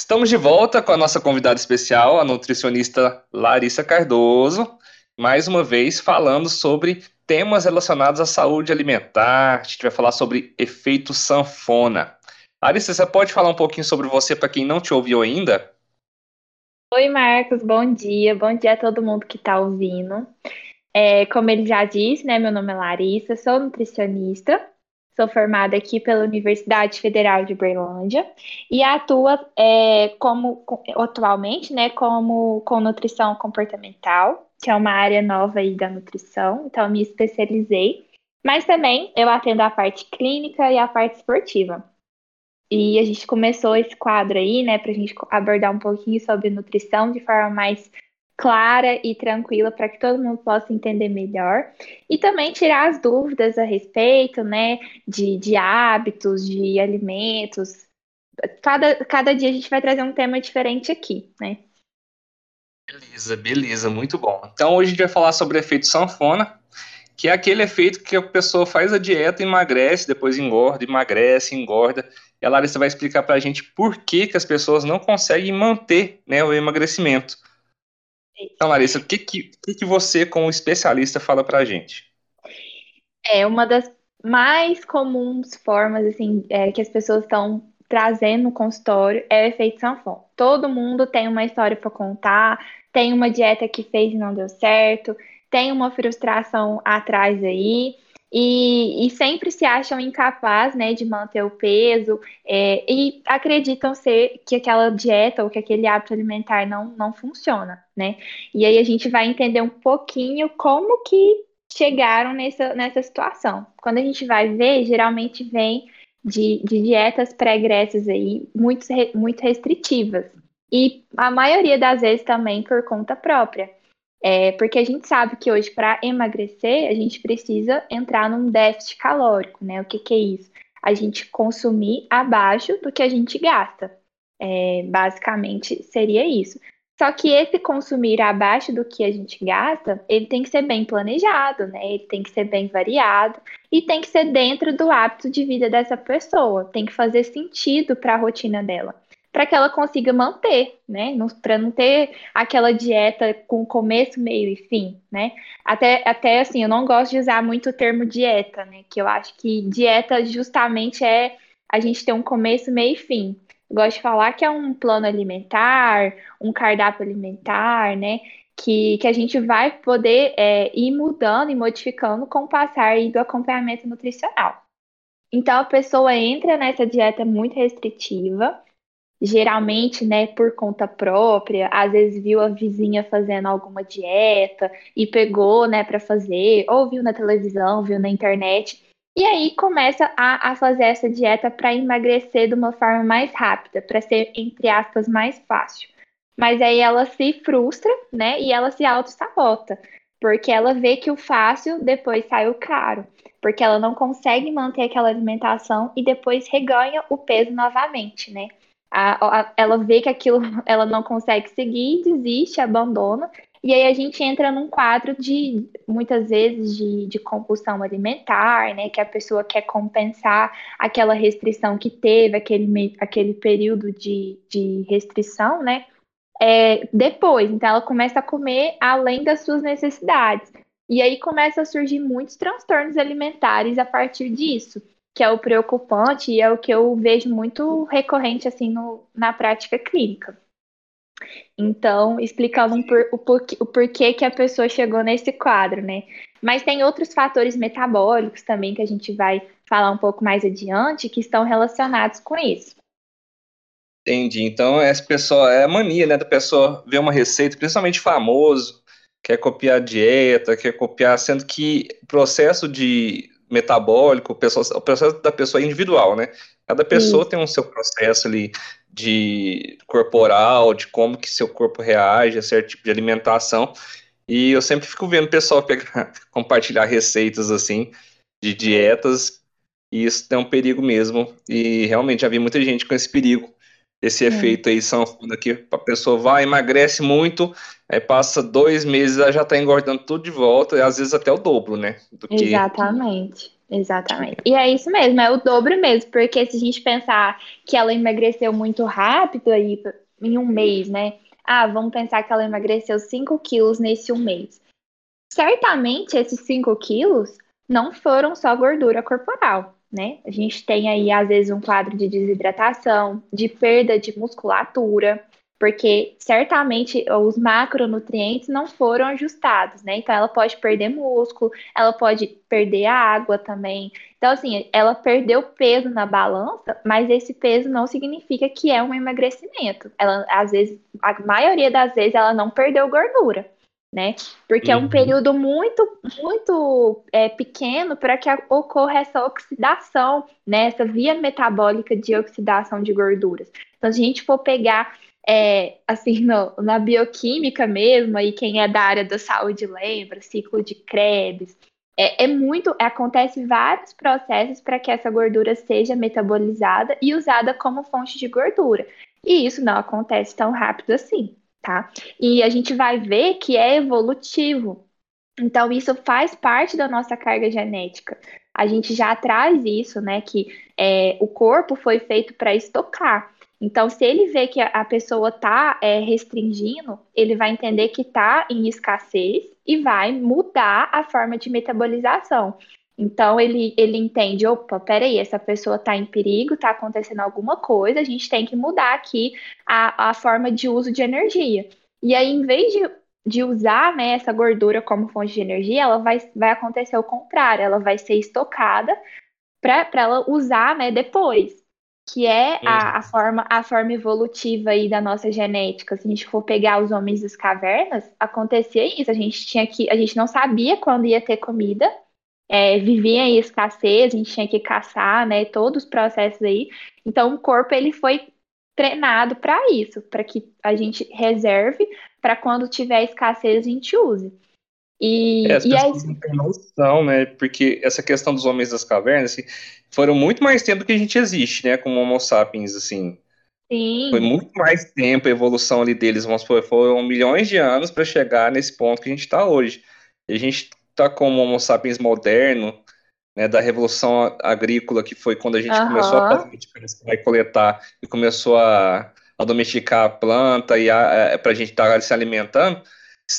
Estamos de volta com a nossa convidada especial, a nutricionista Larissa Cardoso, mais uma vez falando sobre temas relacionados à saúde alimentar. A gente vai falar sobre efeito sanfona. Larissa, você pode falar um pouquinho sobre você para quem não te ouviu ainda? Oi, Marcos, bom dia. Bom dia a todo mundo que está ouvindo. É, como ele já disse, né, meu nome é Larissa, sou nutricionista, sou formada aqui pela Universidade Federal de Berlândia e atuo é, como, atualmente né, como, com nutrição comportamental, que é uma área nova aí da nutrição, então me especializei, mas também eu atendo a parte clínica e a parte esportiva. E a gente começou esse quadro aí, né, para a gente abordar um pouquinho sobre nutrição de forma mais clara e tranquila para que todo mundo possa entender melhor e também tirar as dúvidas a respeito, né, de, de hábitos, de alimentos. Cada, cada dia a gente vai trazer um tema diferente aqui, né? Beleza, beleza, muito bom. Então hoje a gente vai falar sobre o efeito sanfona, que é aquele efeito que a pessoa faz a dieta, emagrece, depois engorda, emagrece, engorda. E a Larissa vai explicar para a gente por que, que as pessoas não conseguem manter né, o emagrecimento. Então, Larissa, o que, que, que você, como especialista, fala para a gente? É uma das mais comuns formas assim é, que as pessoas estão trazendo no consultório é o efeito sanfona. Todo mundo tem uma história para contar, tem uma dieta que fez e não deu certo, tem uma frustração atrás aí. E, e, sempre se acham incapazes né, de manter o peso é, e acreditam ser que aquela dieta ou que aquele hábito alimentar não, não funciona, né? E aí a gente vai entender um pouquinho como que chegaram nessa, nessa situação. Quando a gente vai ver, geralmente vem de, de dietas pregressas aí muito, muito restritivas. E a maioria das vezes também por conta própria. É, porque a gente sabe que hoje, para emagrecer, a gente precisa entrar num déficit calórico, né? O que, que é isso? A gente consumir abaixo do que a gente gasta. É, basicamente, seria isso. Só que esse consumir abaixo do que a gente gasta, ele tem que ser bem planejado, né? Ele tem que ser bem variado e tem que ser dentro do hábito de vida dessa pessoa. Tem que fazer sentido para a rotina dela para que ela consiga manter, né? Para não ter aquela dieta com começo, meio e fim, né? Até, até assim, eu não gosto de usar muito o termo dieta, né? Que eu acho que dieta justamente é a gente ter um começo, meio e fim. Eu gosto de falar que é um plano alimentar, um cardápio alimentar, né? Que, que a gente vai poder é, ir mudando e modificando com o passar do acompanhamento nutricional. Então, a pessoa entra nessa dieta muito restritiva, geralmente, né, por conta própria, às vezes viu a vizinha fazendo alguma dieta e pegou, né, para fazer, ou viu na televisão, viu na internet, e aí começa a, a fazer essa dieta para emagrecer de uma forma mais rápida, para ser, entre aspas, mais fácil. Mas aí ela se frustra, né, e ela se auto-sabota, porque ela vê que o fácil depois sai o caro, porque ela não consegue manter aquela alimentação e depois reganha o peso novamente, né? A, a, ela vê que aquilo ela não consegue seguir, desiste, abandona. E aí a gente entra num quadro de, muitas vezes, de, de compulsão alimentar, né? Que a pessoa quer compensar aquela restrição que teve, aquele, aquele período de, de restrição, né? É, depois, então ela começa a comer além das suas necessidades. E aí começa a surgir muitos transtornos alimentares a partir disso que é o preocupante e é o que eu vejo muito recorrente assim no, na prática clínica. Então, explicando um por, o, porquê, o porquê que a pessoa chegou nesse quadro, né? Mas tem outros fatores metabólicos também que a gente vai falar um pouco mais adiante que estão relacionados com isso. Entendi. Então, essa pessoa é a mania, né? Da pessoa ver uma receita, principalmente famoso, quer copiar a dieta, quer copiar, sendo que o processo de metabólico, o processo, o processo da pessoa é individual, né? Cada pessoa Isso. tem um seu processo ali de corporal, de como que seu corpo reage a certo tipo de alimentação. E eu sempre fico vendo o pessoal pegar, compartilhar receitas assim de dietas, e isso tem um perigo mesmo. E realmente já vi muita gente com esse perigo, esse é. efeito aí sanfona que a pessoa vai, emagrece muito, aí passa dois meses, ela já está engordando tudo de volta, e às vezes até o dobro, né? Exatamente. Exatamente. E é isso mesmo, é o dobro mesmo, porque se a gente pensar que ela emagreceu muito rápido aí em um mês, né? Ah, vamos pensar que ela emagreceu 5 quilos nesse um mês. Certamente esses 5 quilos não foram só gordura corporal, né? A gente tem aí, às vezes, um quadro de desidratação, de perda de musculatura, porque certamente os macronutrientes não foram ajustados, né? Então ela pode perder músculo, ela pode perder água também. Então, assim, ela perdeu peso na balança, mas esse peso não significa que é um emagrecimento. Ela, às vezes, a maioria das vezes, ela não perdeu gordura né? Porque uhum. é um uhum. período muito, muito é, pequeno para que ocorra essa oxidação, né? Essa via metabólica de oxidação de gorduras. Então, se a gente for pegar é, assim, no, na bioquímica mesmo, aí quem é da área da saúde lembra, ciclo de Krebs, é, é muito, acontece vários processos para que essa gordura seja metabolizada e usada como fonte de gordura. E isso não acontece tão rápido assim tá? E a gente vai ver que é evolutivo. Então, isso faz parte da nossa carga genética. A gente já traz isso, né? Que é, o corpo foi feito para estocar. Então, se ele vê que a pessoa está é, restringindo, ele vai entender que está em escassez e vai mudar a forma de metabolização. Então ele, ele entende, opa, peraí, essa pessoa está em perigo, está acontecendo alguma coisa, a gente tem que mudar aqui a, a forma de uso de energia. E aí, em vez de, de usar né, essa gordura como fonte de energia, ela vai, vai acontecer o contrário, ela vai ser estocada para ela usar né, depois. Que é a, a, forma, a forma evolutiva aí da nossa genética. Se a gente for pegar os homens das cavernas, acontecia isso. A gente tinha que. A gente não sabia quando ia ter comida é, vivia em escassez, a gente tinha que caçar, né, todos os processos aí. Então, o corpo ele foi treinado para isso, para que a gente reserve para quando tiver escassez a gente use. E, é, as e pessoas não têm noção, né? Porque essa questão dos homens das cavernas assim, foram muito mais tempo que a gente existe, né? Como Homo sapiens, assim. Sim. Foi muito mais tempo a evolução ali deles, vamos supor, foram milhões de anos para chegar nesse ponto que a gente está hoje. E a gente tá como Homo sapiens moderno, né, da revolução agrícola, que foi quando a gente uhum. começou a fazer coletar e começou a, a domesticar a planta e para a gente estar tá se alimentando,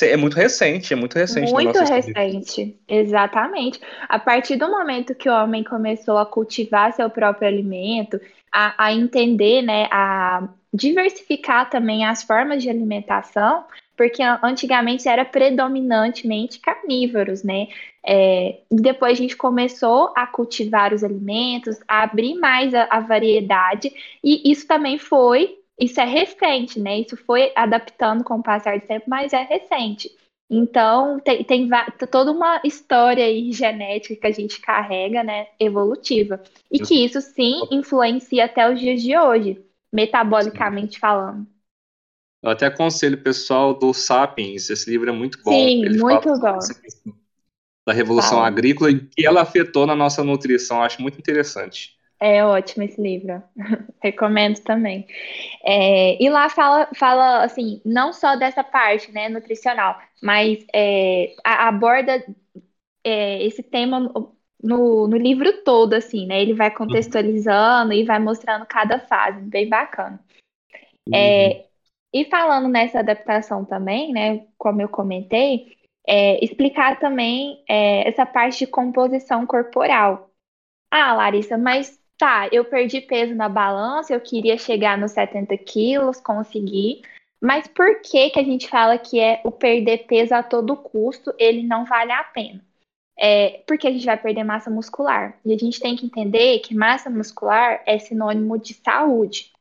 é muito recente, é muito recente. Muito recente, exatamente. A partir do momento que o homem começou a cultivar seu próprio alimento, a, a entender, né, a diversificar também as formas de alimentação, porque antigamente era predominantemente carnívoros, né? É, depois a gente começou a cultivar os alimentos, a abrir mais a, a variedade, e isso também foi, isso é recente, né? Isso foi adaptando com o passar do tempo, mas é recente. Então, tem, tem toda uma história genética que a gente carrega, né, evolutiva. E que isso sim influencia até os dias de hoje, metabolicamente falando. Eu até aconselho o pessoal do Sapiens, esse livro é muito bom. Sim, Ele muito bom. Da Revolução fala. Agrícola e que ela afetou na nossa nutrição, acho muito interessante. É ótimo esse livro, recomendo também. É, e lá fala, fala, assim, não só dessa parte, né, nutricional, mas é, aborda é, esse tema no, no livro todo, assim, né? Ele vai contextualizando uhum. e vai mostrando cada fase, bem bacana. É, uhum. É, e falando nessa adaptação também, né, como eu comentei, é, explicar também é, essa parte de composição corporal. Ah, Larissa, mas tá, eu perdi peso na balança, eu queria chegar nos 70 quilos, consegui. Mas por que, que a gente fala que é o perder peso a todo custo, ele não vale a pena? É, porque a gente vai perder massa muscular. E a gente tem que entender que massa muscular é sinônimo de saúde.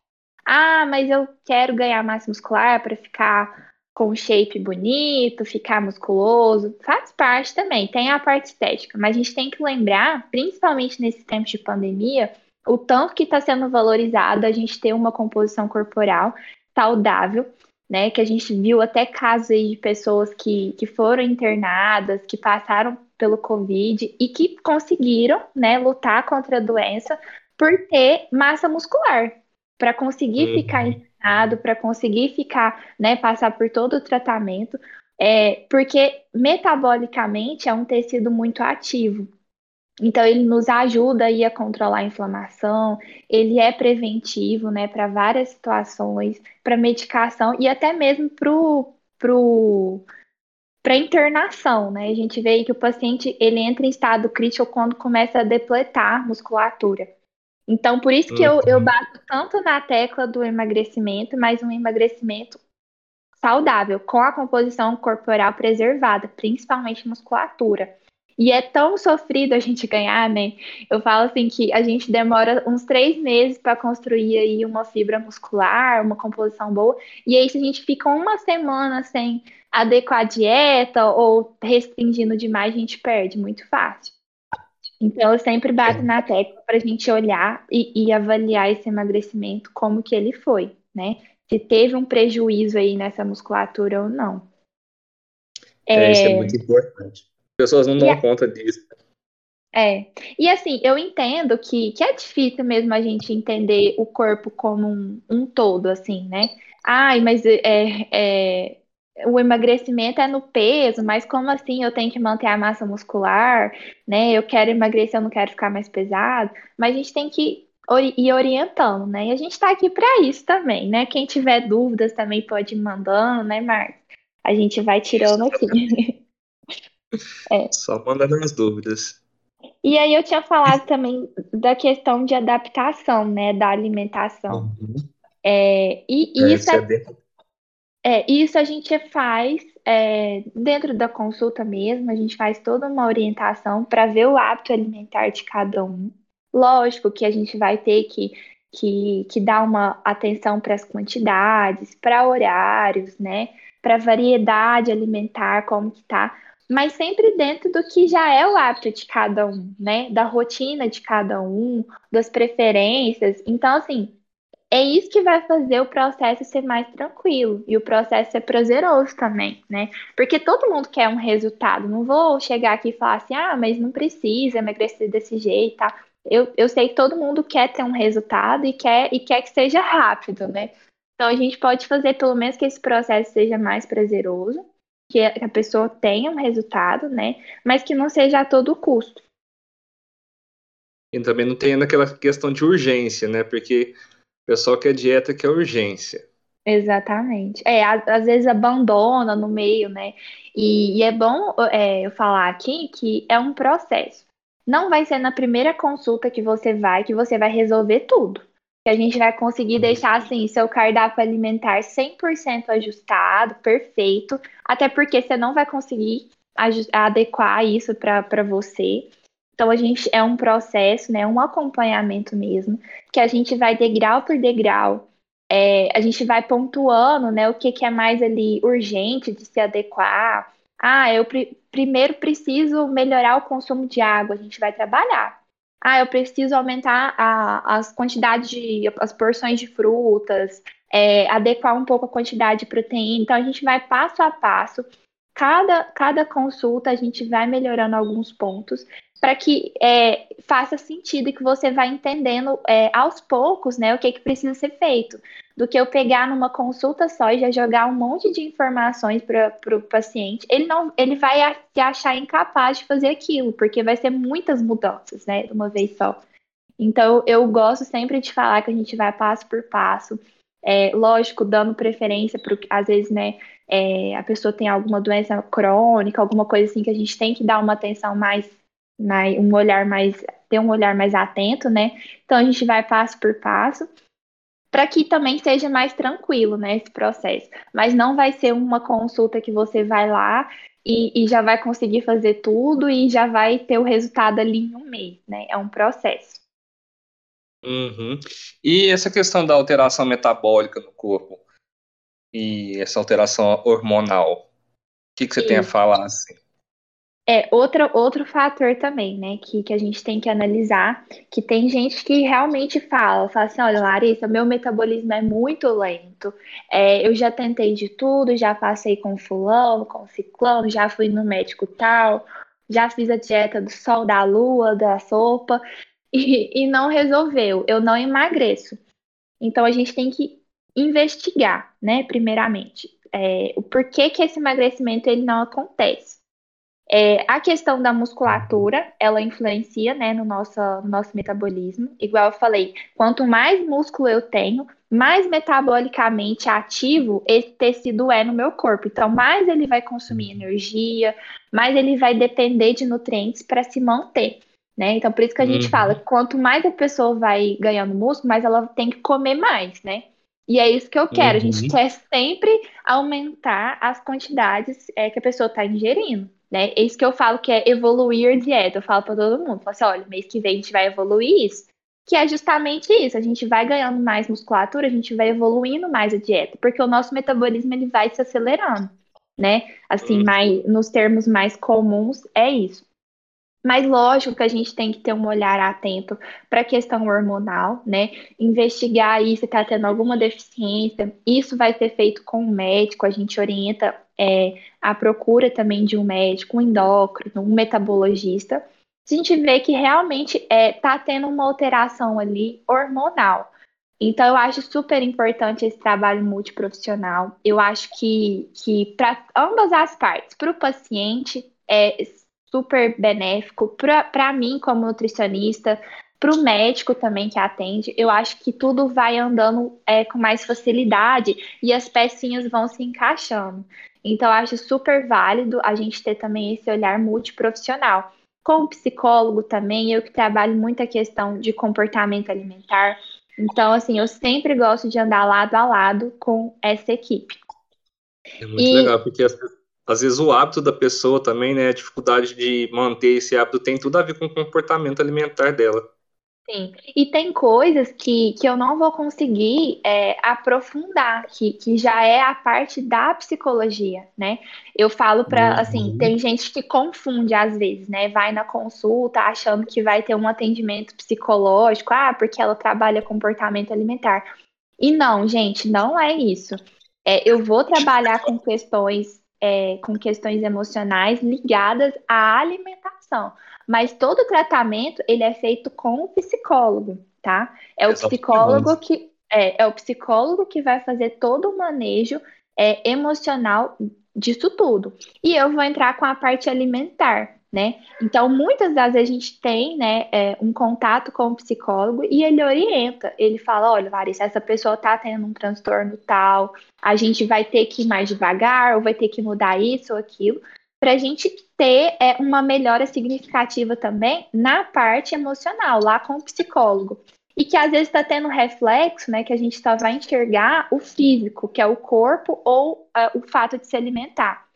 Ah, mas eu quero ganhar massa muscular para ficar com shape bonito, ficar musculoso. Faz parte também, tem a parte estética, mas a gente tem que lembrar, principalmente nesse tempo de pandemia, o tanto que está sendo valorizado a gente ter uma composição corporal saudável, né? Que a gente viu até casos de pessoas que, que foram internadas, que passaram pelo Covid e que conseguiram, né, lutar contra a doença por ter massa muscular, para conseguir uhum. ficar internado, para conseguir ficar, né, passar por todo o tratamento, é, porque metabolicamente é um tecido muito ativo. Então, ele nos ajuda aí a controlar a inflamação, ele é preventivo, né, para várias situações, para medicação e até mesmo pro, pro, para internação, né? A gente vê que o paciente ele entra em estado crítico quando começa a depletar musculatura. Então, por isso que eu, eu uhum. bato tanto na tecla do emagrecimento, mas um emagrecimento saudável, com a composição corporal preservada, principalmente musculatura. E é tão sofrido a gente ganhar, né? Eu falo assim que a gente demora uns três meses para construir aí uma fibra muscular, uma composição boa, e aí se a gente fica uma semana sem adequar a dieta ou restringindo demais, a gente perde muito fácil. Então eu sempre bato na tecla para a gente olhar e, e avaliar esse emagrecimento, como que ele foi, né? Se teve um prejuízo aí nessa musculatura ou não. É, é isso é muito importante pessoas não dão conta disso. É. E assim, eu entendo que, que é difícil mesmo a gente entender o corpo como um, um todo, assim, né? Ai, mas é, é, o emagrecimento é no peso, mas como assim eu tenho que manter a massa muscular, né? Eu quero emagrecer, eu não quero ficar mais pesado. Mas a gente tem que ir orientando, né? E a gente está aqui para isso também, né? Quem tiver dúvidas também pode ir mandando, né, Marcos? A gente vai tirando aqui. É. Só mandando as dúvidas. E aí eu tinha falado também da questão de adaptação, né, da alimentação. Uhum. É, e é, isso, é, é, isso a gente faz é, dentro da consulta mesmo, a gente faz toda uma orientação para ver o hábito alimentar de cada um. Lógico que a gente vai ter que, que, que dar uma atenção para as quantidades, para horários, né? Para variedade alimentar, como que tá mas sempre dentro do que já é o hábito de cada um, né? Da rotina de cada um, das preferências. Então, assim, é isso que vai fazer o processo ser mais tranquilo e o processo ser prazeroso também, né? Porque todo mundo quer um resultado. Não vou chegar aqui e falar assim, ah, mas não precisa emagrecer desse jeito, tá? Eu, eu sei que todo mundo quer ter um resultado e quer, e quer que seja rápido, né? Então a gente pode fazer pelo menos que esse processo seja mais prazeroso que a pessoa tenha um resultado, né? Mas que não seja a todo custo. E também não tem aquela questão de urgência, né? Porque pessoal quer dieta que é urgência. Exatamente. É, às, vezes abandona no meio, né? E, e é bom é, eu falar aqui que é um processo. Não vai ser na primeira consulta que você vai que você vai resolver tudo que a gente vai conseguir uhum. deixar assim seu cardápio alimentar 100% ajustado, perfeito, até porque você não vai conseguir adequar isso para você. Então a gente é um processo, né, um acompanhamento mesmo, que a gente vai degrau por degrau, é, a gente vai pontuando, né, o que, que é mais ali urgente de se adequar. Ah, eu pr primeiro preciso melhorar o consumo de água, a gente vai trabalhar ah, eu preciso aumentar a, as quantidades de, as porções de frutas, é, adequar um pouco a quantidade de proteína. Então, a gente vai passo a passo. Cada, cada consulta a gente vai melhorando alguns pontos para que é, faça sentido e que você vá entendendo é, aos poucos né, o que, que precisa ser feito do que eu pegar numa consulta só e já jogar um monte de informações para o paciente, ele não, ele vai se achar incapaz de fazer aquilo, porque vai ser muitas mudanças, né, de uma vez só. Então, eu gosto sempre de falar que a gente vai passo por passo, é, lógico, dando preferência para, às vezes, né, é, a pessoa tem alguma doença crônica, alguma coisa assim que a gente tem que dar uma atenção mais, mais um olhar mais, ter um olhar mais atento, né? Então a gente vai passo por passo para que também seja mais tranquilo né, esse processo. Mas não vai ser uma consulta que você vai lá e, e, já vai conseguir fazer tudo e já vai ter o resultado ali em um mês, né? É um processo. Uhum. E essa questão da alteração metabólica no corpo e essa alteração hormonal, o que, que você Isso. tem a falar assim? É, outro fator também, né, que, que a gente tem que analisar, que tem gente que realmente fala, fala assim, olha, Larissa, meu metabolismo é muito lento, é, eu já tentei de tudo, já passei com fulano, com ciclano, já fui no médico tal, já fiz a dieta do sol, da lua, da sopa, e, e não resolveu, eu não emagreço. Então, a gente tem que investigar, né, primeiramente, é, o porquê que esse emagrecimento ele não acontece. É, a questão da musculatura, ela influencia, né, no nosso, no nosso metabolismo. Igual eu falei, quanto mais músculo eu tenho, mais metabolicamente ativo esse tecido é no meu corpo. Então, mais ele vai consumir energia, mais ele vai depender de nutrientes para se manter. Né? Então, por isso que a gente uhum. fala, quanto mais a pessoa vai ganhando músculo, mais ela tem que comer mais, né? E é isso que eu quero. Uhum. A gente uhum. quer sempre aumentar as quantidades é, que a pessoa está ingerindo. Né? É isso que eu falo que é evoluir dieta. Eu falo para todo mundo, falo assim, olha, mês que vem a gente vai evoluir isso. Que é justamente isso, a gente vai ganhando mais musculatura, a gente vai evoluindo mais a dieta, porque o nosso metabolismo ele vai se acelerando, né? Assim, uhum. mais, nos termos mais comuns, é isso. Mas lógico que a gente tem que ter um olhar atento para a questão hormonal, né? Investigar aí se está tendo alguma deficiência. Isso vai ser feito com o médico, a gente orienta é, a procura também de um médico, um endócrino, um metabologista. A gente vê que realmente está é, tá tendo uma alteração ali hormonal. Então, eu acho super importante esse trabalho multiprofissional. Eu acho que, que para ambas as partes, para o paciente, é super benéfico, para mim, como nutricionista, para o médico também que atende, eu acho que tudo vai andando é, com mais facilidade e as pecinhas vão se encaixando. Então, eu acho super válido a gente ter também esse olhar multiprofissional. Com o psicólogo também, eu que trabalho muito a questão de comportamento alimentar. Então, assim, eu sempre gosto de andar lado a lado com essa equipe. É muito e... legal, porque as, às vezes o hábito da pessoa também, né, a dificuldade de manter esse hábito tem tudo a ver com o comportamento alimentar dela. Sim, e tem coisas que, que eu não vou conseguir é, aprofundar, que, que já é a parte da psicologia, né? Eu falo para, uhum. assim, tem gente que confunde às vezes, né? Vai na consulta achando que vai ter um atendimento psicológico, ah, porque ela trabalha comportamento alimentar. E não, gente, não é isso. É, eu vou trabalhar com questões, é, com questões emocionais ligadas à alimentação mas todo tratamento ele é feito com o psicólogo, tá? É o psicólogo que é, é o psicólogo que vai fazer todo o manejo é, emocional disso tudo. E eu vou entrar com a parte alimentar, né? Então, muitas das vezes a gente tem, né, é, um contato com o psicólogo e ele orienta. Ele fala, olha, Larissa, essa pessoa tá tendo um transtorno tal, a gente vai ter que ir mais devagar, ou vai ter que mudar isso ou aquilo, para a gente ter é, uma melhora significativa também na parte emocional, lá com o psicólogo. E que às vezes está tendo reflexo, né, que a gente só vai enxergar o físico, que é o corpo, ou uh, o fato de se alimentar.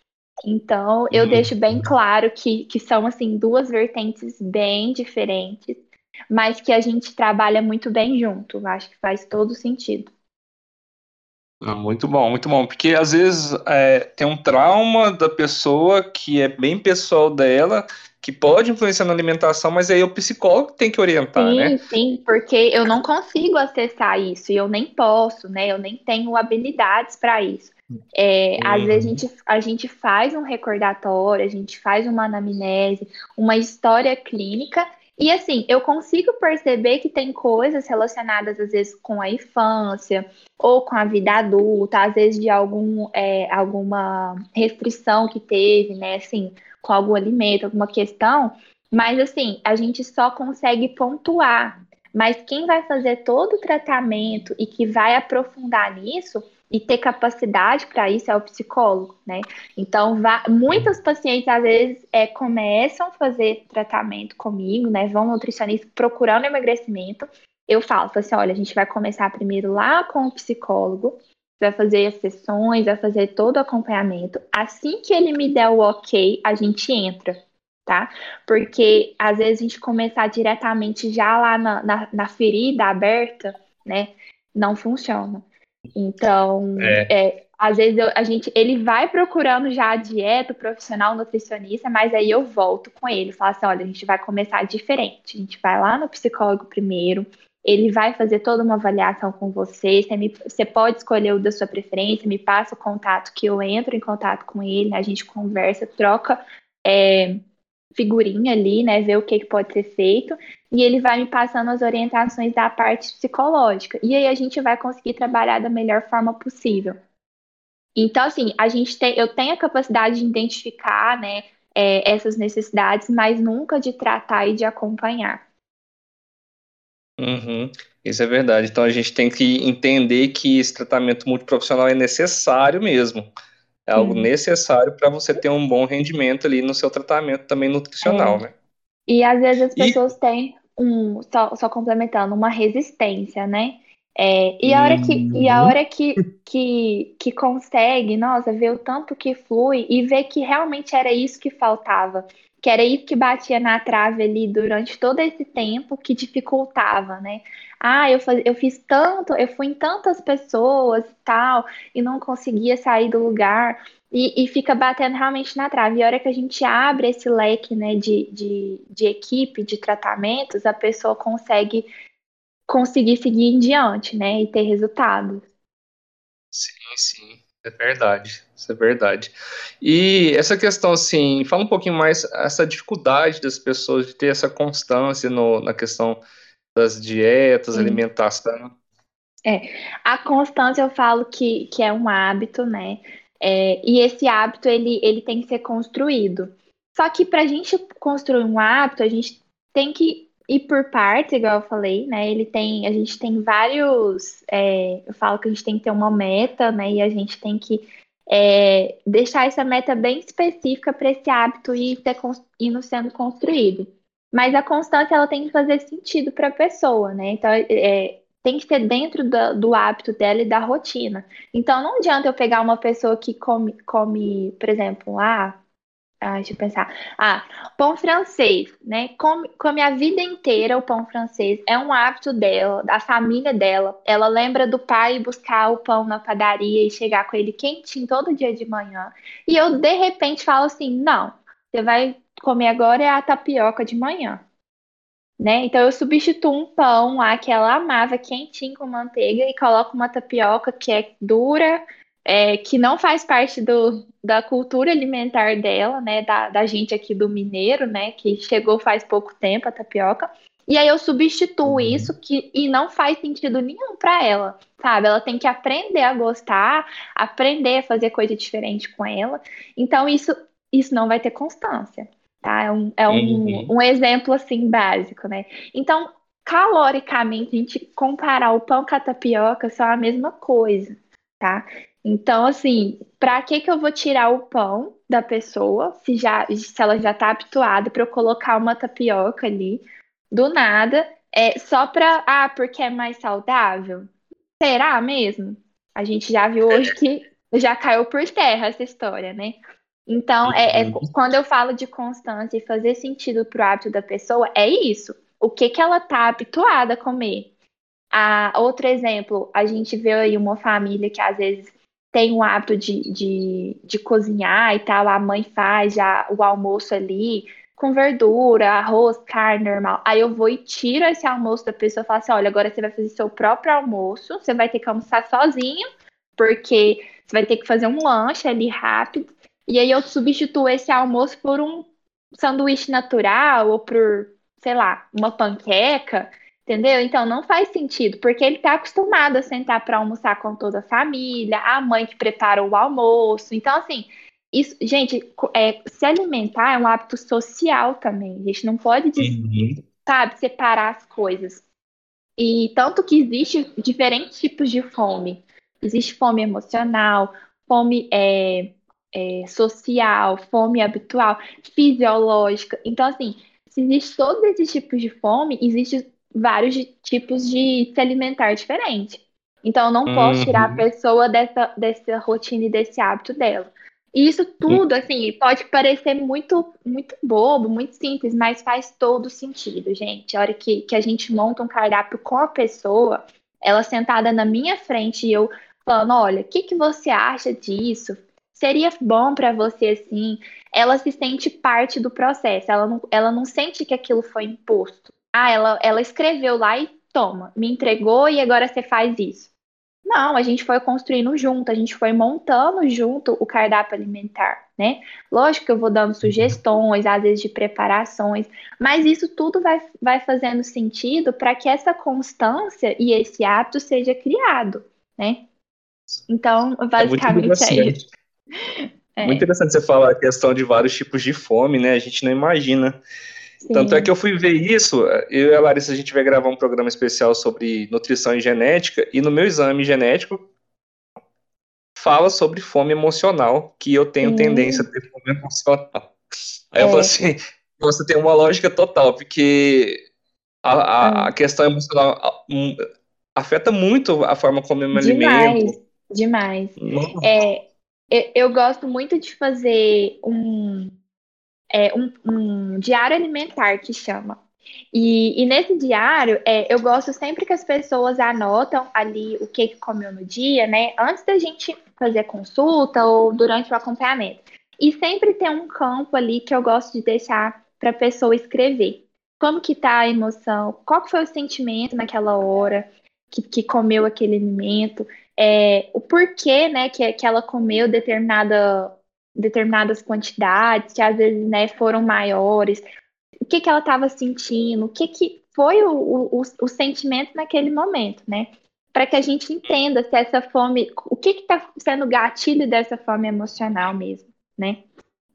Então, eu uhum. deixo bem claro que, que são, assim, duas vertentes bem diferentes, mas que a gente trabalha muito bem junto. Acho que faz todo sentido. Ah, muito bom, muito bom. Porque às vezes é, tem um trauma da pessoa que é bem pessoal dela, que pode influenciar na alimentação, mas aí o psicólogo tem que orientar, sim, né? Sim, porque eu não consigo acessar isso e eu nem posso, né? Eu nem tenho habilidades para isso. É, uhum. Às vezes a gente, a gente faz um recordatório, a gente faz uma anamnese, uma história clínica e assim, eu consigo perceber que tem coisas relacionadas, às vezes, com a infância ou com a vida adulta, às vezes de algum, é, alguma restrição que teve, né? Assim, com algum alimento, alguma questão. Mas assim, a gente só consegue pontuar. Mas quem vai fazer todo o tratamento e que vai aprofundar nisso e ter capacidade para isso é o psicólogo, né? Então, muitos pacientes às vezes é, começam a fazer tratamento comigo, né? Vão nutricionista procurando emagrecimento. Eu falo, falo assim, olha, a gente vai começar primeiro lá com o psicólogo, vai fazer as sessões, vai fazer todo o acompanhamento. Assim que ele me der o ok, a gente entra, tá? Porque às vezes a gente começar diretamente já lá na, na, na ferida aberta, né? Não funciona. Então, é. É, às vezes eu, a gente, ele vai procurando já a dieta, o profissional nutricionista, mas aí eu volto com ele, falo assim, olha, a gente vai começar diferente, a gente vai lá no psicólogo primeiro, ele vai fazer toda uma avaliação com você, você, me, você pode escolher o da sua preferência, me passa o contato que eu entro em contato com ele, a gente conversa, troca é, figurinha ali, né, ver o que, que pode ser feito, e ele vai me passando as orientações da parte psicológica. E aí a gente vai conseguir trabalhar da melhor forma possível. Então, assim, a gente tem, eu tenho a capacidade de identificar, né, é, essas necessidades, mas nunca de tratar e de acompanhar. Uhum, isso é verdade. Então a gente tem que entender que esse tratamento multiprofissional é necessário mesmo. É algo uhum. necessário para você ter um bom rendimento ali no seu tratamento também nutricional, é. né? E às vezes as pessoas e... têm um, só, só complementando, uma resistência, né? É, e a hora, que, e a uhum. hora que, que, que consegue, nossa, ver o tanto que flui e ver que realmente era isso que faltava, que era isso que batia na trave ali durante todo esse tempo que dificultava, né? Ah, eu, faz, eu fiz tanto, eu fui em tantas pessoas e tal, e não conseguia sair do lugar. E, e, fica batendo realmente na trave. E a hora que a gente abre esse leque né, de, de, de equipe, de tratamentos, a pessoa consegue conseguir seguir em diante, né, e ter resultados. Sim, sim, é verdade, isso é verdade. E essa questão, assim, fala um pouquinho mais essa dificuldade das pessoas de ter essa constância no, na questão das dietas, sim. alimentação. É, a constância eu falo que, que é um hábito, né? É, e esse hábito ele, ele tem que ser construído. Só que para a gente construir um hábito, a gente tem que ir por partes, igual eu falei, né? Ele tem, a gente tem vários. É, eu falo que a gente tem que ter uma meta, né? E a gente tem que é, deixar essa meta bem específica para esse hábito ir ser, indo sendo construído. Mas a constância ela tem que fazer sentido para a pessoa, né? Então, é, tem que ser dentro do, do, hábito dela e da rotina. Então, não adianta eu pegar uma pessoa que come, come por exemplo, ah, ah, deixa eu pensar. Ah, pão francês, né? Come, come a vida inteira o pão francês. É um hábito dela, da família dela. Ela lembra do pai buscar o pão na padaria e chegar com ele quentinho todo dia de manhã. E eu, de repente, falo assim: não, você vai comer agora é a tapioca de manhã né? Então eu substituo um pão lá que ela amava quentinho com manteiga e coloco uma tapioca que é dura, é, que não faz parte do, da cultura alimentar dela, né? Da, da gente aqui do mineiro, né? Que chegou faz pouco tempo a tapioca. E aí eu substituo uhum. isso que, e não faz sentido nenhum para ela, sabe? Ela tem que aprender a gostar, aprender a fazer coisa diferente com ela. Então isso, isso não vai ter constância. Tá? É, um, é um, uhum. um exemplo assim básico, né? Então, caloricamente, a gente comparar o pão com a tapioca são a mesma coisa, tá? Então, assim, para que que eu vou tirar o pão da pessoa, se já se ela já está habituada para eu colocar uma tapioca ali do nada, é só para ah, porque é mais saudável? Será mesmo? A gente já viu hoje que já caiu por terra essa história, né? Então, é, é, uhum. quando eu falo de constância e fazer sentido para o hábito da pessoa, é isso. O que, que ela está habituada a comer. Ah, outro exemplo, a gente vê aí uma família que às vezes tem o hábito de, de, de cozinhar e tal, a mãe faz já o almoço ali com verdura, arroz, carne normal. Aí eu vou e tiro esse almoço da pessoa e falo assim: olha, agora você vai fazer seu próprio almoço, você vai ter que almoçar sozinho, porque você vai ter que fazer um lanche ali rápido. E aí eu substituo esse almoço por um sanduíche natural ou por, sei lá, uma panqueca, entendeu? Então não faz sentido, porque ele está acostumado a sentar para almoçar com toda a família, a mãe que prepara o almoço. Então, assim, isso, gente, é, se alimentar é um hábito social também. A gente não pode, uhum. sabe, separar as coisas. E tanto que existe diferentes tipos de fome. Existe fome emocional, fome é, é, social, fome habitual, fisiológica. Então, assim, se existe todos esses tipos de fome, existem vários tipos de se alimentar diferente. Então, eu não uhum. posso tirar a uhum. pessoa dessa, dessa rotina e desse hábito dela. E isso tudo, assim, pode parecer muito, muito bobo, muito simples, mas faz todo sentido, gente. A hora que, que a gente monta um cardápio com a pessoa, ela sentada na minha frente e eu falando, olha, o que, que você acha disso? seria bom para você assim, ela se sente parte do processo, ela não, ela não sente que aquilo foi imposto. Ah, ela, ela escreveu lá e toma, me entregou e agora você faz isso. Não, a gente foi construindo junto, a gente foi montando junto o cardápio alimentar, né? Lógico que eu vou dando sugestões, às vezes de preparações, mas isso tudo vai, vai fazendo sentido para que essa constância e esse hábito seja criado, né? Então, é basicamente é, é isso. É. Muito interessante você falar a questão de vários tipos de fome, né? A gente não imagina. Sim. Tanto é que eu fui ver isso, eu e a Larissa, a gente vai gravar um programa especial sobre nutrição e genética, e no meu exame genético fala sobre fome emocional, que eu tenho Sim. tendência a ter fome emocional. Aí é. eu falo assim, você tem uma lógica total, porque a, a, a questão emocional afeta muito a forma como eu me demais, alimento. Demais, demais. É, eu gosto muito de fazer um, é, um, um diário alimentar que chama. E, e, nesse diário, é, eu gosto sempre que as pessoas anotam ali o que, que comeu no dia, né? Antes da gente fazer consulta ou durante o acompanhamento. E sempre tem um campo ali que eu gosto de deixar para a pessoa escrever. Como que tá a emoção? Qual foi o sentimento naquela hora que, que comeu aquele alimento? É, o porquê, né, que, que ela comeu determinada, determinadas quantidades, que às vezes, né, foram maiores. O que que ela estava sentindo? O que que foi o, o, o sentimento naquele momento, né? Para que a gente entenda se essa fome, o que está sendo gatilho dessa fome emocional mesmo, né?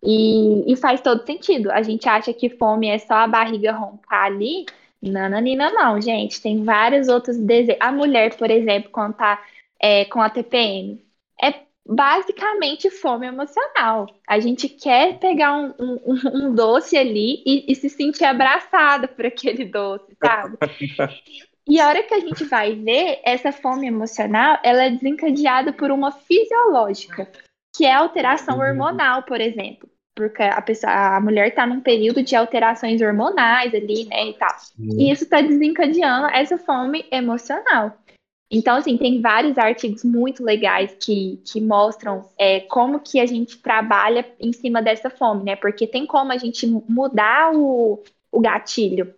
E, e, faz todo sentido. A gente acha que fome é só a barriga roncar ali. Nananina, não, gente. Tem vários outros desejos. A mulher, por exemplo, quando tá é, com a TPM, basicamente fome emocional. A gente quer pegar um, um, um doce ali e, e, se sentir abraçada por aquele doce, sabe? E a hora que a gente vai ver, essa fome emocional, ela é desencadeada por uma fisiológica que é alteração uhum. hormonal, por exemplo. Porque a, pessoa, a mulher está num período de alterações hormonais ali, né, e tal. E isso está desencadeando essa fome emocional. Então, assim, tem vários artigos muito legais que, que mostram é, como que a gente trabalha em cima dessa fome, né? Porque tem como a gente mudar o, o gatilho.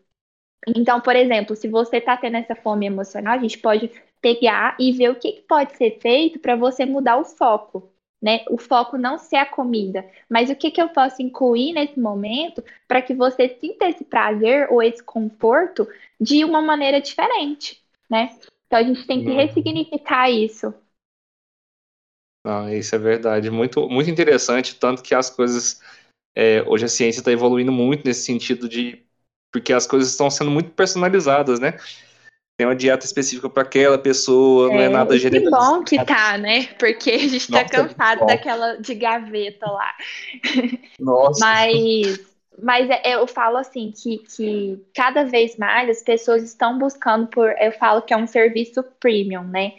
Então, por exemplo, se você está tendo essa fome emocional, a gente pode pegar e ver o que, que pode ser feito para você mudar o foco né? O foco não ser a comida, mas o que, que eu posso incluir nesse momento para que você sinta esse prazer ou esse conforto de uma maneira diferente, né? Então a gente tem que ressignificar isso. Ah, isso é verdade, muito, muito interessante, tanto que as coisas é, hoje a ciência está evoluindo muito nesse sentido de porque as coisas estão sendo muito personalizadas, né? tem uma dieta específica para aquela pessoa, é, não é nada generalizado. Que bom que tá, né? Porque a gente tá Nossa, tá cansado daquela de gaveta lá. Nossa. Mas, mas é, eu falo assim que, que cada vez mais as pessoas estão buscando por, eu falo que é um serviço premium, né?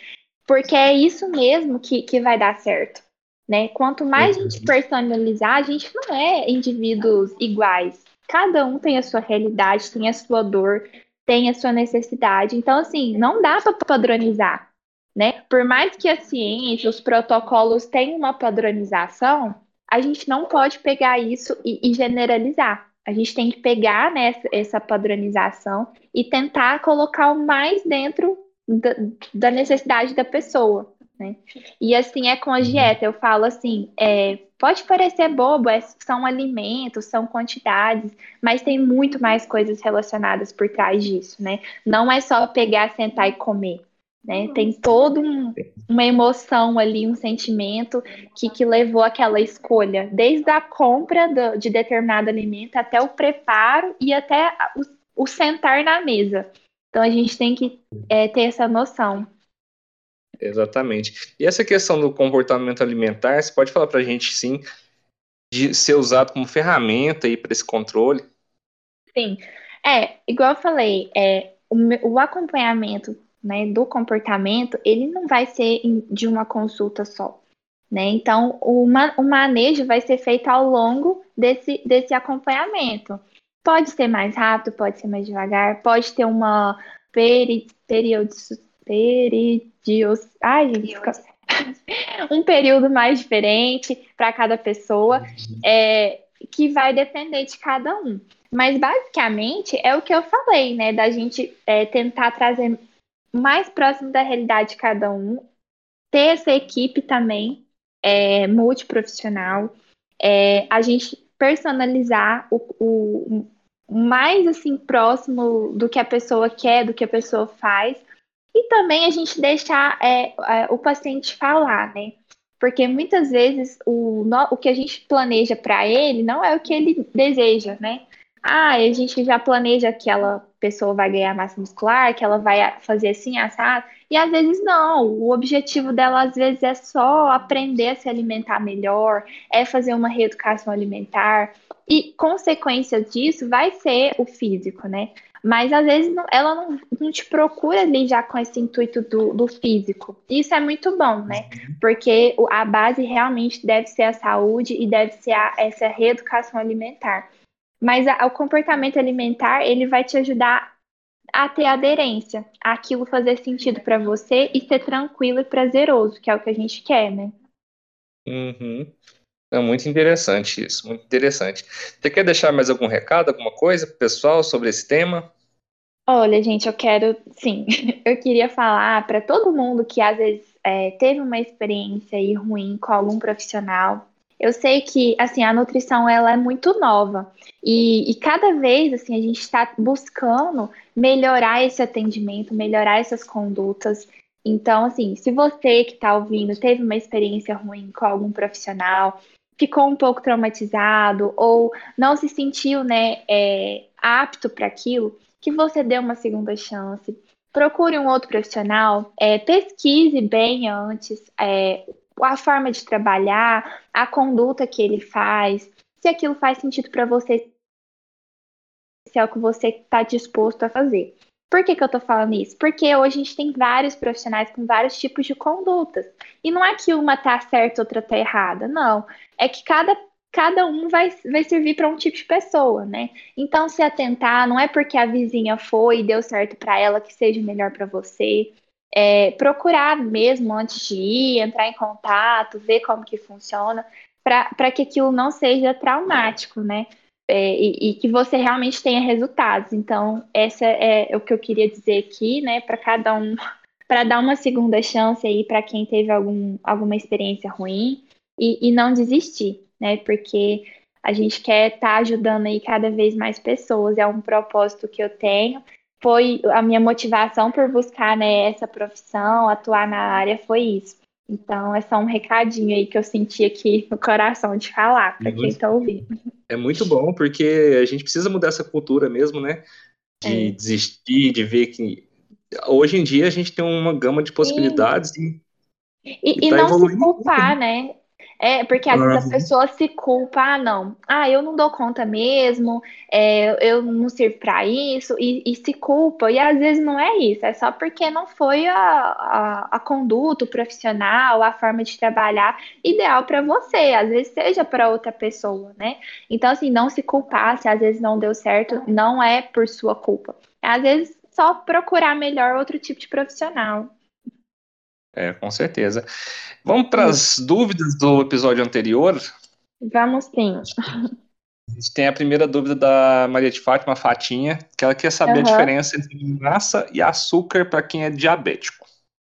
Porque é isso mesmo que, que vai dar certo. Né? Quanto mais a gente uhum. personalizar, a gente não é indivíduos iguais. Cada um tem a sua realidade, tem a sua dor, tem a sua necessidade. Então, assim, não dá para padronizar, né? Por mais que a ciência, os protocolos tenham uma padronização, a gente não pode pegar isso e, e generalizar. A gente tem que pegar né, essa padronização e tentar colocar o mais dentro da, da necessidade da pessoa. Né? E assim é com a dieta. Eu falo assim: é, Pode parecer bobo, é, são alimentos, são quantidades, mas tem muito mais coisas relacionadas por trás disso, né? Não é só pegar, sentar e comer. Né? Tem toda um, uma emoção ali, um sentimento que, que levou aquela escolha, desde a compra do, de determinado alimento até o preparo e até o, o sentar na mesa. Então a gente tem que é, ter essa noção. Exatamente. E essa questão do comportamento alimentar, você pode falar para a gente, sim, de ser usado como ferramenta aí para esse controle? Sim. É, igual eu falei, é, o, o acompanhamento né, do comportamento, ele não vai ser de uma consulta só. Né? Então, o, o manejo vai ser feito ao longo desse, desse acompanhamento. Pode ser mais rápido, pode ser mais devagar, pode ter uma peri, periodios. Ai, gente, fica... um período mais diferente para cada pessoa, uhum. é, que vai depender de cada um. Mas basicamente é o que eu falei, né? Da gente é, tentar trazer mais próximo da realidade de cada um, ter essa equipe também é, multiprofissional, é, a gente personalizar o, o, mais assim próximo do que a pessoa quer, do que a pessoa faz, e também a gente deixar é, é, o paciente falar, né? Porque muitas vezes o, o que a gente planeja para ele não é o que ele deseja, né? Ah, a gente já planeja que aquela pessoa vai ganhar massa muscular, que ela vai fazer assim, assado. E às vezes não. O objetivo dela, às vezes, é só aprender a se alimentar melhor, é fazer uma reeducação alimentar. E consequência disso vai ser o físico, né? Mas às vezes não, ela não, não, te procura ali já com esse intuito do, do físico. Isso é muito bom, né? Uhum. Porque a base realmente deve ser a saúde e deve ser a, essa reeducação alimentar. Mas a, o comportamento alimentar, ele vai te ajudar a ter aderência, aquilo fazer sentido para você e ser tranquilo e prazeroso, que é o que a gente quer, né? Uhum. É muito interessante isso, muito interessante. Você quer deixar mais algum recado, alguma coisa pro pessoal sobre esse tema? Olha, gente, eu quero, sim, eu queria falar para todo mundo que às vezes é, teve uma experiência aí ruim com algum profissional, eu sei que assim a nutrição ela é muito nova e, e cada vez assim a gente está buscando melhorar esse atendimento, melhorar essas condutas. Então, assim, se você que está ouvindo teve uma experiência ruim com algum profissional, ficou um pouco traumatizado ou não se sentiu, né, é, apto para aquilo, que você dê uma segunda chance. Procure um outro profissional, é, pesquise bem antes é, a forma de trabalhar, a conduta que ele faz, se aquilo faz sentido para você, se é o que você está disposto a fazer. Por que, que eu estou falando isso? Porque hoje a gente tem vários profissionais com vários tipos de condutas. E não é que uma tá certa, outra tá errada. Não. É que cada, cada um vai, vai servir para um tipo de pessoa, né? Então, se atentar, não é porque a vizinha foi e deu certo para ela que seja melhor para você é, procurar mesmo antes de ir, entrar em contato, ver como que funciona, para que aquilo não seja traumático, né? É, e, e, que você realmente tenha resultados. Então, essa é o que eu queria dizer aqui, né? Para cada um, para dar uma segunda chance aí para quem teve algum, alguma experiência ruim e, e não desistir, né? Porque a gente quer estar tá ajudando aí cada vez mais pessoas, é um propósito que eu tenho foi a minha motivação por buscar né, essa profissão, atuar na área, foi isso. Então, é só um recadinho aí que eu senti aqui no coração de falar para quem está ouvindo. É muito bom, porque a gente precisa mudar essa cultura mesmo, né? De é. desistir, de ver que hoje em dia a gente tem uma gama de possibilidades e, e, e, tá não se culpar, né? É, porque às vezes a pessoa se culpa, ah, não, ah, eu não dou conta mesmo, é, eu não sirvo para isso, e, e, se culpa, e às vezes não é isso, é só porque não foi a, a, a conduta, o profissional, a forma de trabalhar ideal para você, às vezes seja para outra pessoa, né? Então, assim, não se culpar se às vezes não deu certo, não é por sua culpa. Às vezes, só procurar melhor outro tipo de profissional. É, com certeza. Vamos para as dúvidas do episódio anterior? Vamos sim. A gente tem a primeira dúvida da Maria de Fátima Fatinha, que ela quer saber uhum. a diferença entre massa e açúcar para quem é diabético.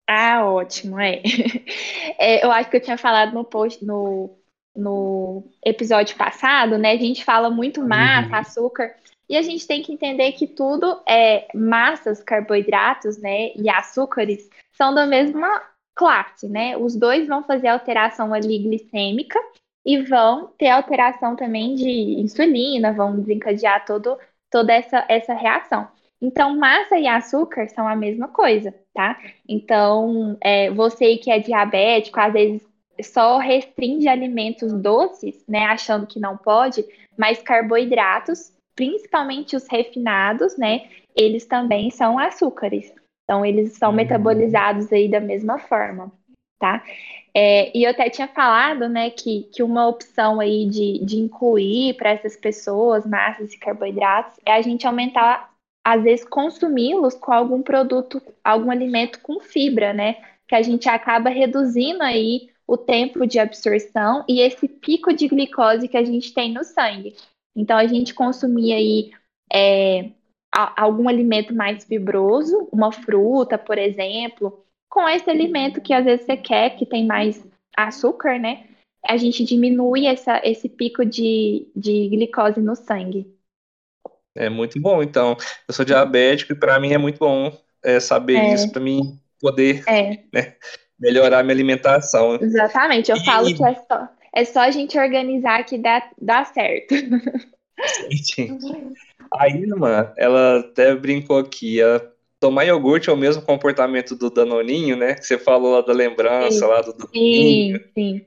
Ah, ótimo, é. é. Eu acho que eu tinha falado no post, no, no episódio passado, né? A gente fala muito massa, uhum. açúcar, e a gente tem que entender que tudo é massas, carboidratos, né? E açúcares são da mesma classe, né? Os dois vão fazer alteração ali glicêmica e vão ter alteração também de insulina, vão desencadear todo, toda essa, essa reação. Então, massa e açúcar são a mesma coisa, tá? Então, é, você que é diabético, às vezes só restringe alimentos doces, né? Achando que não pode, mas carboidratos, principalmente os refinados, né? Eles também são açúcares. Então, eles são uhum. metabolizados aí da mesma forma, tá? É, e eu até tinha falado, né, que, que uma opção aí de, de incluir para essas pessoas massas e carboidratos é a gente aumentar, às vezes, consumi-los com algum produto, algum alimento com fibra, né? Que a gente acaba reduzindo aí o tempo de absorção e esse pico de glicose que a gente tem no sangue. Então, a gente consumir aí é, algum alimento mais fibroso, uma fruta, por exemplo, com esse alimento que às vezes você quer, que tem mais açúcar, né? A gente diminui essa, esse pico de, de glicose no sangue. É muito bom, então. Eu sou diabético e para mim é muito bom é, saber é. isso, para mim poder é. né, melhorar a minha alimentação. Exatamente, eu e... falo que é só, é só a gente organizar que dá, dá certo. Sim. A Irma, ela até brincou aqui, ela tomar iogurte é o mesmo comportamento do Danoninho, né? Que você falou lá da lembrança, sim. lá do Sim, sim.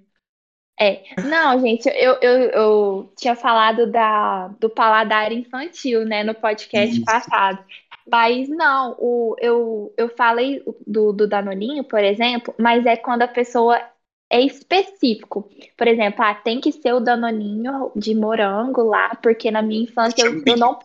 É, não, gente, eu, eu, eu tinha falado da, do paladar infantil, né, no podcast Isso. passado. Mas não, o, eu, eu falei do, do Danoninho, por exemplo, mas é quando a pessoa é específico. Por exemplo, ah, tem que ser o danoninho de morango lá, porque na minha infância eu, eu não.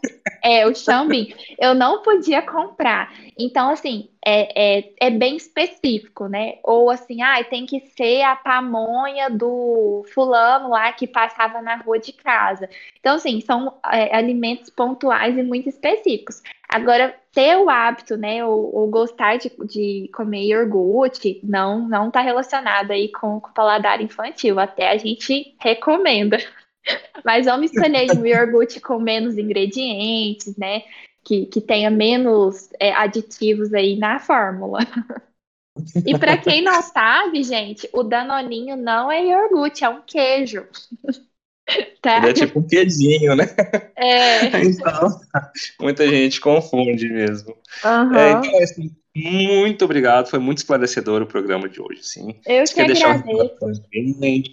É, o chambim. Eu não podia comprar. Então, assim, é, é, é bem específico, né? Ou assim, ah, tem que ser a pamonha do fulano lá que passava na rua de casa. Então, assim, são é, alimentos pontuais e muito específicos. Agora, ter o hábito, né, ou, ou gostar de, de, comer iogurte, não não está relacionado aí com, com o paladar infantil. Até a gente recomenda. Mas vamos escolher um iogurte com menos ingredientes, né? Que, que tenha menos é, aditivos aí na fórmula. E para quem não sabe, gente, o danoninho não é iogurte, é um queijo. Tá. Ele é tipo um queijinho, né? É. então, muita gente confunde mesmo. Uhum. É, então, assim, muito obrigado, foi muito esclarecedor o programa de hoje, sim. Eu Você que agradeço. Um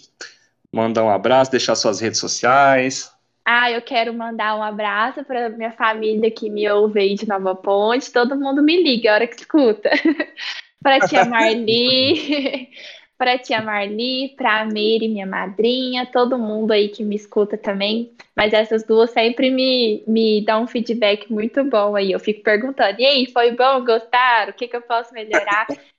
mandar um abraço, deixar suas redes sociais. Ah, eu quero mandar um abraço para minha família que me ouve aí de Nova Ponte. Todo mundo me liga a hora que escuta. para tia Marli, para a tia Marli, para a Meire, minha madrinha, todo mundo aí que me escuta também. Mas essas duas sempre me, me dão um feedback muito bom aí. Eu fico perguntando: e aí, foi bom? Gostaram? O que, que eu posso melhorar?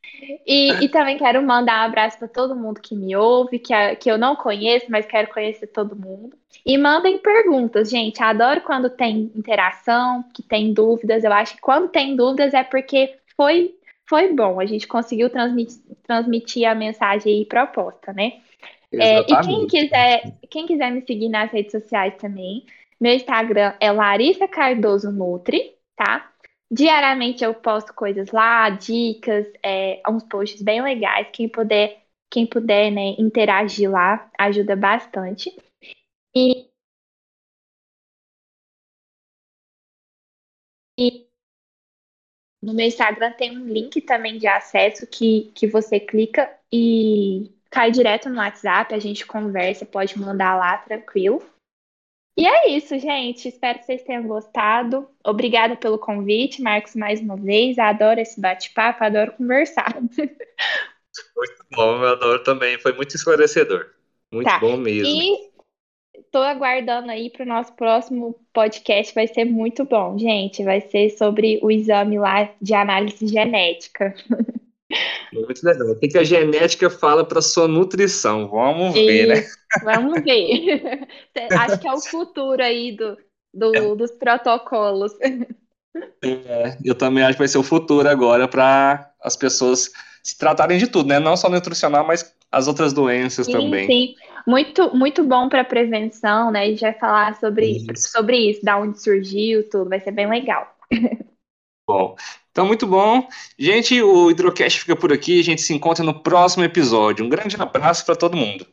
E, e também quero mandar um abraço para todo mundo que me ouve, que, a, que eu não conheço, mas quero conhecer todo mundo. E mandem perguntas, gente. Adoro quando tem interação, que tem dúvidas. Eu acho que quando tem dúvidas é porque foi foi bom. A gente conseguiu transmitir, transmitir a mensagem e proposta, né? É, e quem quiser, quem quiser me seguir nas redes sociais também, meu Instagram é Larissa Cardoso Nutri, tá? Diariamente eu posto coisas lá, dicas, é, uns posts bem legais. Quem puder, quem puder, né, interagir lá, ajuda bastante. E, e no meu Instagram tem um link também de acesso que, que você clica e cai direto no WhatsApp, a gente conversa, pode mandar lá tranquilo. E é isso, gente. Espero que vocês tenham gostado. Obrigada pelo convite, Marcos, mais uma vez. Adoro esse bate-papo, adoro conversar. Muito bom, eu adoro também. Foi muito esclarecedor. Muito tá. bom mesmo. E Estou aguardando aí para o nosso próximo podcast, vai ser muito bom, gente. Vai ser sobre o exame lá de análise genética. Muito legal. O que a genética fala para sua nutrição? Vamos ver, né? Vamos ver. Acho que é o futuro aí do, do é. dos protocolos. É, eu também acho que vai ser o futuro agora para as pessoas se tratarem de tudo, né? Não só nutricional, mas as outras doenças sim, também. Sim, muito, muito bom para prevenção, né? A gente vai falar sobre isso. sobre isso, da onde surgiu, tudo, vai ser bem legal. Bom, então muito bom. Gente, o Hidrocast fica por aqui, a gente se encontra no próximo episódio. Um grande abraço para todo mundo.